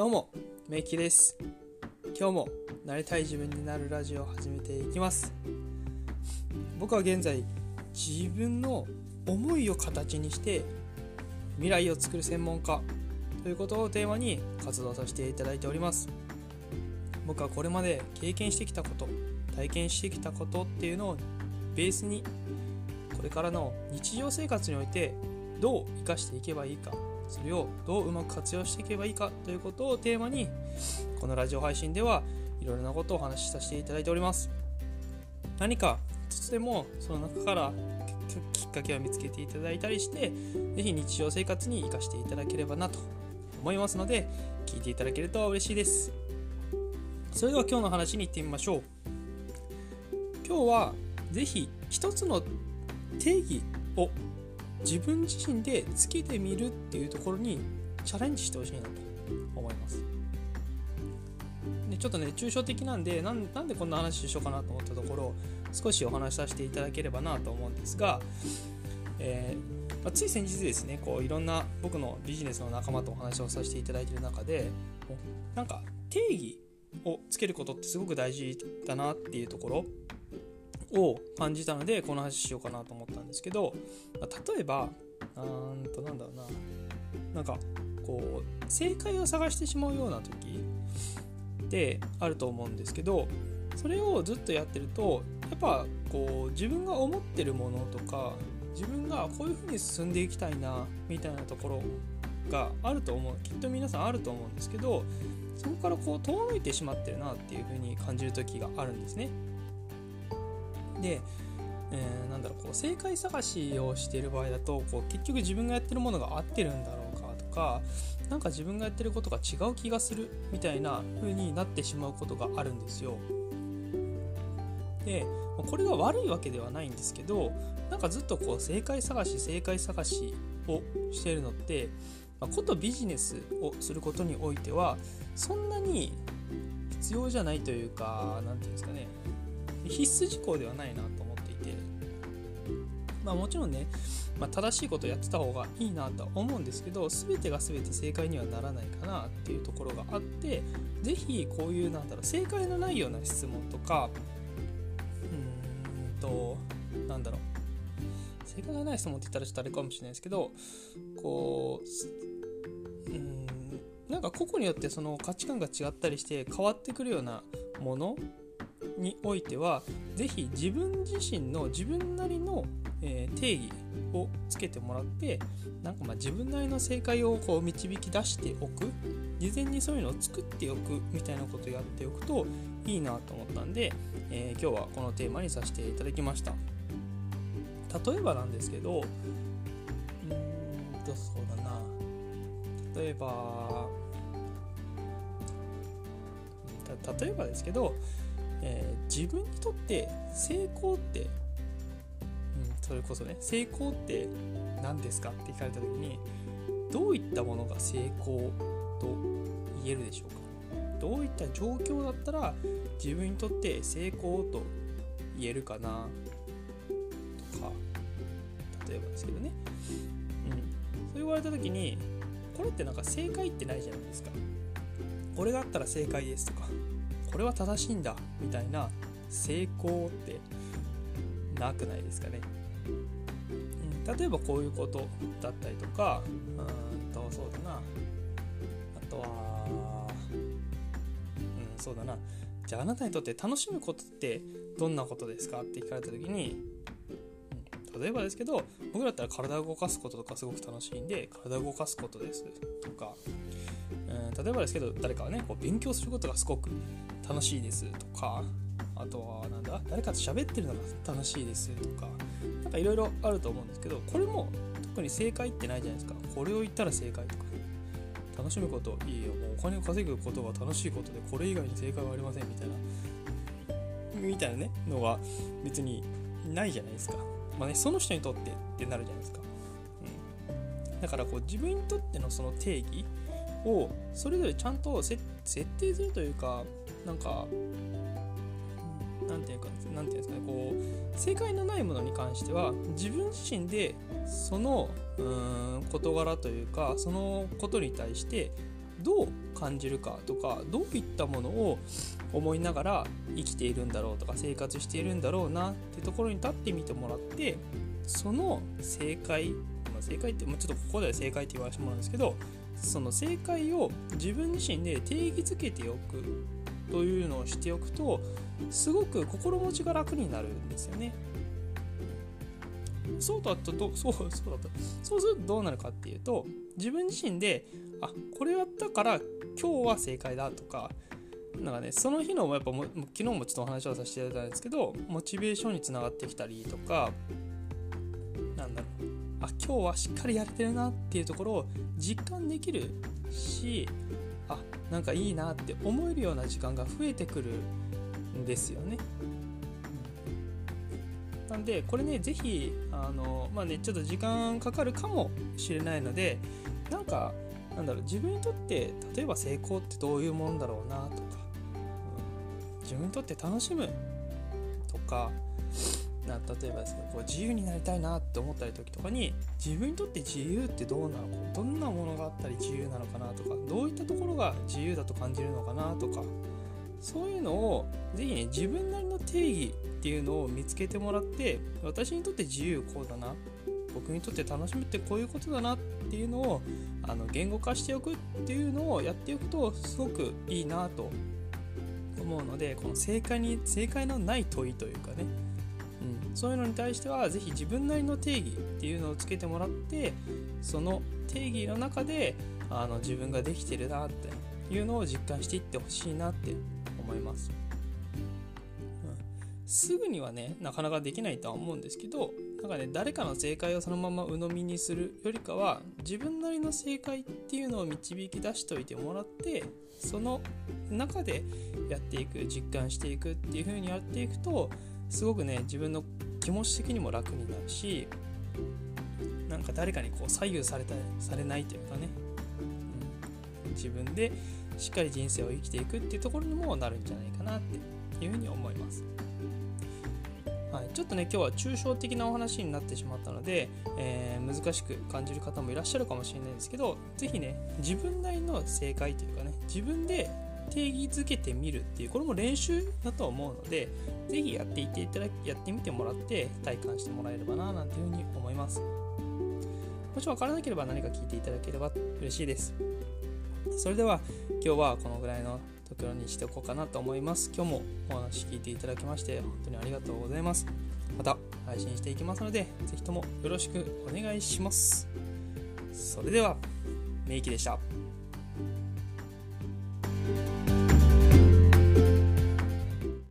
どうも、めいきです。今日もなりたい自分になるラジオを始めていきます。僕は現在、自分の思いを形にして未来を作る専門家ということをテーマに活動させていただいております。僕はこれまで経験してきたこと、体験してきたことっていうのをベースにこれからの日常生活においてどう生かしていけばいいかそれをどううまく活用していけばいいかということをテーマにこのラジオ配信ではいろいろなことをお話しさせていただいております。何か一つでもその中からきっかけを見つけていただいたりして是非日常生活に生かしていただければなと思いますので聞いていただけると嬉しいです。それでは今日の話に行ってみましょう。今日は是非一つの定義を自分自身でつけてみるっていうところにチャレンジしてほしいなと思います。でちょっとね抽象的なんでなんでこんな話しようかなと思ったところ少しお話しさせていただければなと思うんですが、えーまあ、つい先日ですねこういろんな僕のビジネスの仲間とお話をさせていただいている中でなんか定義をつけることってすごく大事だなっていうところを感じたのでこの話しようかなと思ったんですけど例えばうんとなんだろうななんかこう正解を探してしまうような時ってあると思うんですけどそれをずっとやってるとやっぱこう自分が思ってるものとか自分がこういう風に進んでいきたいなみたいなところがあると思うきっと皆さんあると思うんですけどそこからこう遠のいてしまってるなっていう風に感じる時があるんですね。で、えー、なんだろうこう正解探しをしている場合だとこう結局自分がやってるものが合ってるんだろうかとかなんか自分がやってることが違う気がするみたいな風になってしまうことがあるんですよ。でこれが悪いわけではないんですけどなんかずっとこう正解探し正解探しをしているのって、まあ、ことビジネスをすることにおいてはそんなに必要じゃないというか何て言うんですかね必須事項ではないなと思っていてまあもちろんね、まあ、正しいことやってた方がいいなとは思うんですけど全てが全て正解にはならないかなっていうところがあって是非こういうなんだろう正解のないような質問とかうーんとなんだろう正解がない質問って言ったらちょっとあれかもしれないですけどこううんなんか個々によってその価値観が違ったりして変わってくるようなものにおいては是非自分自身の自分なりの、えー、定義をつけてもらってなんかまあ自分なりの正解をこう導き出しておく。事前にそういうのを作っておく。みたいなことをやっておくといいなと思ったんで、えー、今日はこのテーマにさせていただきました。例えばなんですけどうんとそうだな。例えば例えばですけどえー、自分にとって成功って、うん、それこそね成功って何ですかって聞かれた時にどういったものが成功と言えるでしょうか？どういった状況だったら自分にとって成功と言えるかな？とか例えばですけどね、うん、そう言われた時にこれってなんか正解ってないじゃないですか。これがあったら正解ですとか。これは正しいんだみたいな成功ってなくないですかね、うん、例えばこういうことだったりとかうんとそうだな。あとはうんそうだな。じゃああなたにとって楽しむことってどんなことですかって聞かれた時に、例えばですけど僕だったら体を動かすこととかすごく楽しいんで体を動かすことですとか、例えばですけど誰かはねこう勉強することがすごく楽しいですとかあとはなんだ誰かと喋ってるのが楽しいですとか何かいろいろあると思うんですけどこれも特に正解ってないじゃないですか。これを言ったら正解とか。楽しむこといいよもうお金を稼ぐことが楽しいことでこれ以外に正解はありませんみたいな。みたいなねのが別にないじゃないですか。まあねその人にとってってなるじゃないですか、うん、だからこう自分にとってのその定義をそれぞれちゃんと設定するというかなんかなんていうかなんていうんですかねこう正解のないものに関しては自分自身でそのうん事柄というかそのことに対してどう感じるかとかどういったものを思いながら生きているんだろうとか生活しているんだろうなってところに立ってみてもらってその正解、まあ、正解ってもうちょっとここでは正解って言わせてもらうんですけどその正解を自分自身で定義づけておくというのをしておくとすごく心持ちが楽になるんですよね。そうだったと そうそうだったそうするとどうなるかっていうと自分自身であこれやったから今日は正解だとかなんかねその日のやっぱも昨日もちょっとお話をさせていただいたんですけどモチベーションにつながってきたりとかなんだろう今日はしっかりやれてるなっていうところを実感できるしあなんかいいなって思えるような時間が増えてくるんですよね。なんでこれね是非あのまあねちょっと時間かかるかもしれないのでなんかなんだろう自分にとって例えば成功ってどういうもんだろうなとか、うん、自分にとって楽しむとかな例えばですねこう自由になりたいなって思ったり時とかに自分にとって自由ってどうなのかどんなものがあったり自由なのかなとかどういったところが自由だと感じるのかなとかそういうのをぜひね自分なりの定義っていうのを見つけてもらって私にとって自由こうだな僕にとって楽しむってこういうことだなっていうのをあの言語化しておくっていうのをやっておくとすごくいいなと思うのでこの正解に正解のない問いというかね、そういうのに対しては是非自分なりの定義っていうのをつけてもらってその定義の中であの自分ができてるなっていうのを実感していってほしいなって思います。うんすぐにはねなかなかできないとは思うんですけどなんかね誰かの正解をそのまま鵜呑みにするよりかは自分なりの正解っていうのを導き出しておいてもらってその中でやっていく実感していくっていう風にやっていくとすごくね自分の気持ち的にも楽になるしなんか誰かにこう左右されたされないというかね、うん、自分でしっかり人生を生きていくっていうところにもなるんじゃないかなっていうふうに思います。はい、ちょっとね今日は抽象的なお話になってしまったので、えー、難しく感じる方もいらっしゃるかもしれないですけど是非ね自分なりの正解というかね自分で定義づけてみるっていうこれも練習だと思うので是非やっていていただきやってみてもらって体感してもらえればななんていうふうに思いますもし分からなければ何か聞いていただければ嬉しいですそれでは今日はこのぐらいのところにしておこうかなと思います。今日もお話聞いていただきまして本当にありがとうございます。また配信していきますので、ぜひともよろしくお願いします。それでは、メイキでした。